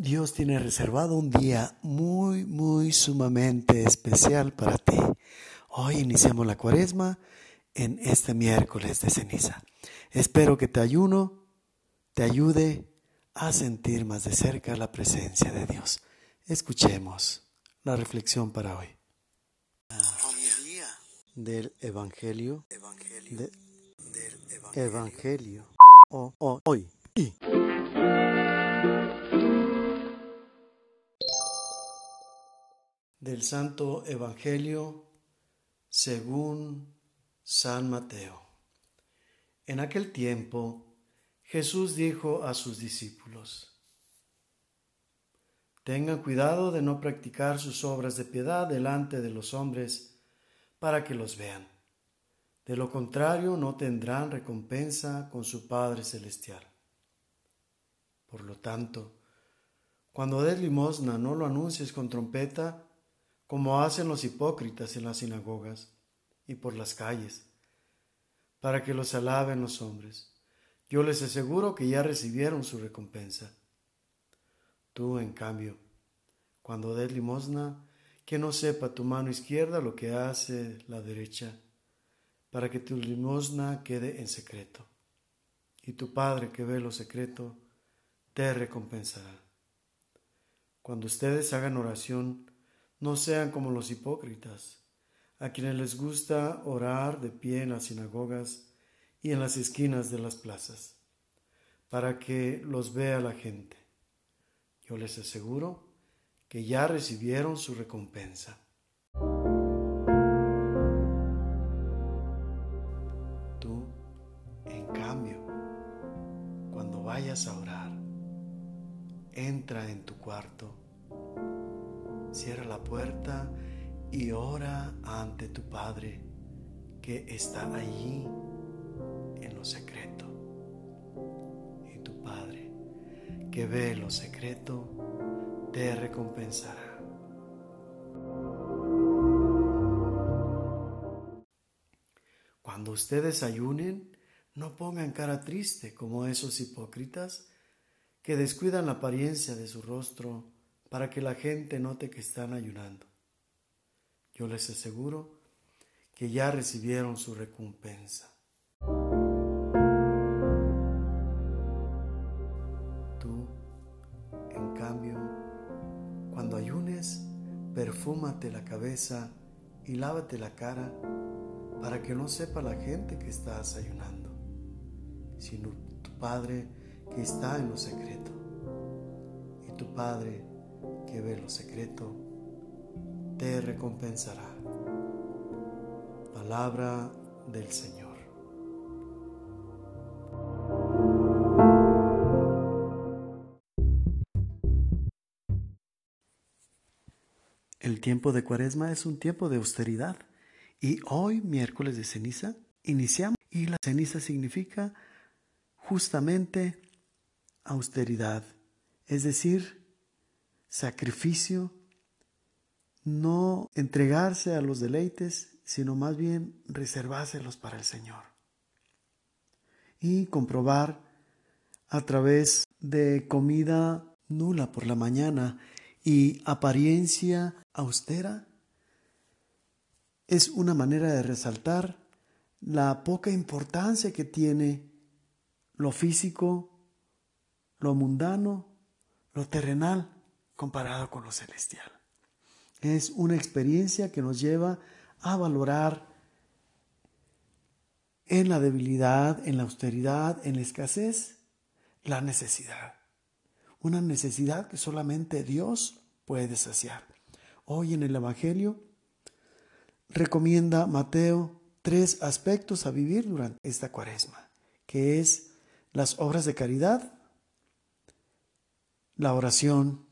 Dios tiene reservado un día muy, muy sumamente especial para ti. Hoy iniciamos la cuaresma en este miércoles de ceniza. Espero que te ayuno te ayude a sentir más de cerca la presencia de Dios. Escuchemos la reflexión para hoy. Del Evangelio, del Evangelio, o, hoy. Del Santo Evangelio según San Mateo. En aquel tiempo Jesús dijo a sus discípulos, Tengan cuidado de no practicar sus obras de piedad delante de los hombres para que los vean. De lo contrario no tendrán recompensa con su Padre Celestial. Por lo tanto, cuando des limosna no lo anuncies con trompeta, como hacen los hipócritas en las sinagogas y por las calles, para que los alaben los hombres. Yo les aseguro que ya recibieron su recompensa. Tú, en cambio, cuando des limosna, que no sepa tu mano izquierda lo que hace la derecha, para que tu limosna quede en secreto. Y tu Padre que ve lo secreto, te recompensará. Cuando ustedes hagan oración, no sean como los hipócritas, a quienes les gusta orar de pie en las sinagogas y en las esquinas de las plazas, para que los vea la gente. Yo les aseguro que ya recibieron su recompensa. Tú, en cambio, cuando vayas a orar, entra en tu cuarto Cierra la puerta y ora ante tu Padre que está allí en lo secreto. Y tu Padre que ve lo secreto te recompensará. Cuando ustedes ayunen, no pongan cara triste como esos hipócritas que descuidan la apariencia de su rostro para que la gente note que están ayunando. Yo les aseguro que ya recibieron su recompensa. Tú, en cambio, cuando ayunes, perfúmate la cabeza y lávate la cara para que no sepa la gente que estás ayunando, sino tu Padre que está en lo secreto. Y tu Padre que ve lo secreto, te recompensará. Palabra del Señor. El tiempo de Cuaresma es un tiempo de austeridad y hoy, miércoles de ceniza, iniciamos y la ceniza significa justamente austeridad, es decir, sacrificio, no entregarse a los deleites, sino más bien reservárselos para el Señor. Y comprobar a través de comida nula por la mañana y apariencia austera, es una manera de resaltar la poca importancia que tiene lo físico, lo mundano, lo terrenal comparado con lo celestial. Es una experiencia que nos lleva a valorar en la debilidad, en la austeridad, en la escasez, la necesidad. Una necesidad que solamente Dios puede saciar. Hoy en el Evangelio recomienda Mateo tres aspectos a vivir durante esta cuaresma, que es las obras de caridad, la oración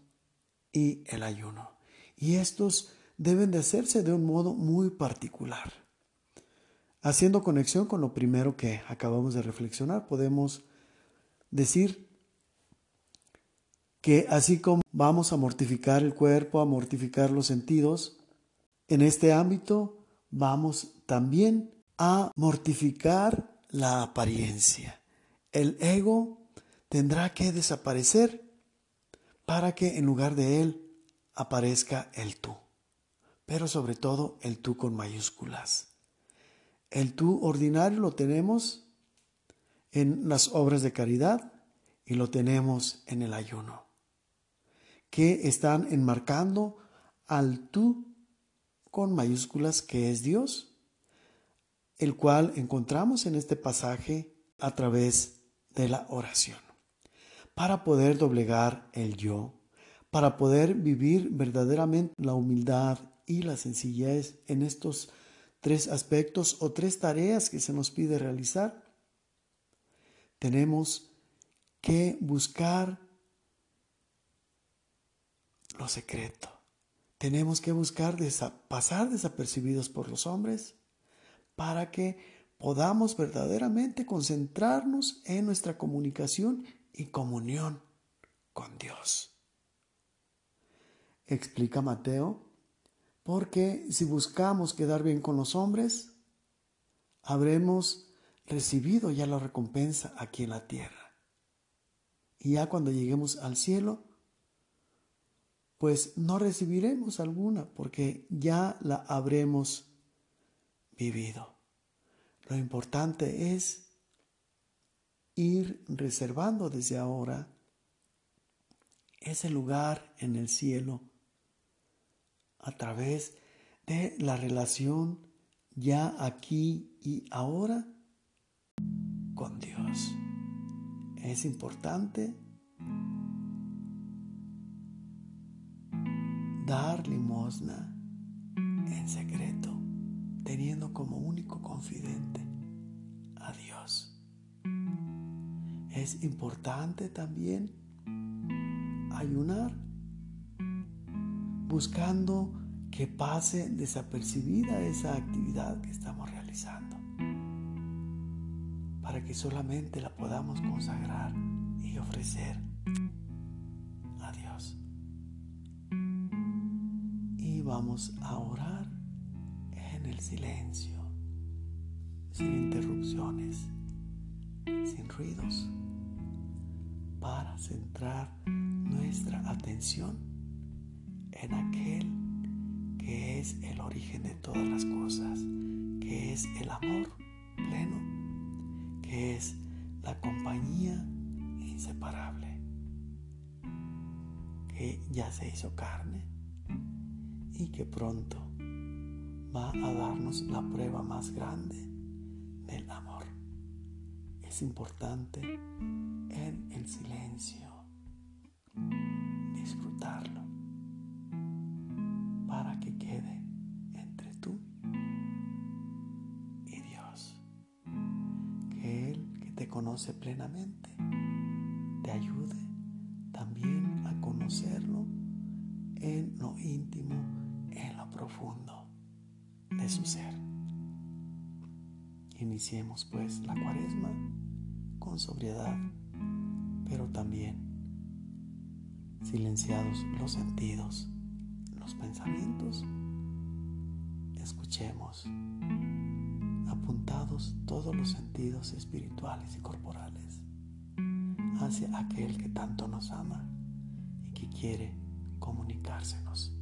y el ayuno. Y estos deben de hacerse de un modo muy particular. Haciendo conexión con lo primero que acabamos de reflexionar, podemos decir que así como vamos a mortificar el cuerpo, a mortificar los sentidos, en este ámbito vamos también a mortificar la apariencia. El ego tendrá que desaparecer para que en lugar de él aparezca el tú, pero sobre todo el tú con mayúsculas. El tú ordinario lo tenemos en las obras de caridad y lo tenemos en el ayuno, que están enmarcando al tú con mayúsculas que es Dios, el cual encontramos en este pasaje a través de la oración, para poder doblegar el yo, para poder vivir verdaderamente la humildad y la sencillez en estos tres aspectos o tres tareas que se nos pide realizar, tenemos que buscar lo secreto. Tenemos que buscar pasar desapercibidos por los hombres para que podamos verdaderamente concentrarnos en nuestra comunicación y comunión con Dios. Explica Mateo, porque si buscamos quedar bien con los hombres, habremos recibido ya la recompensa aquí en la tierra. Y ya cuando lleguemos al cielo, pues no recibiremos alguna porque ya la habremos vivido. Lo importante es ir reservando desde ahora ese lugar en el cielo a través de la relación ya aquí y ahora con Dios. Es importante dar limosna en secreto, teniendo como único confidente a Dios. Es importante también ayunar, buscando que pase desapercibida esa actividad que estamos realizando para que solamente la podamos consagrar y ofrecer a Dios. Y vamos a orar en el silencio, sin interrupciones, sin ruidos, para centrar nuestra atención en aquel que es el origen de todas las cosas, que es el amor pleno que es la compañía inseparable, que ya se hizo carne y que pronto va a darnos la prueba más grande. Es importante en el silencio disfrutarlo para que quede conoce plenamente, te ayude también a conocerlo en lo íntimo, en lo profundo de su ser. Iniciemos pues la cuaresma con sobriedad, pero también silenciados los sentidos, los pensamientos. Escuchemos apuntados todos los sentidos espirituales y corporales hacia aquel que tanto nos ama y que quiere comunicársenos.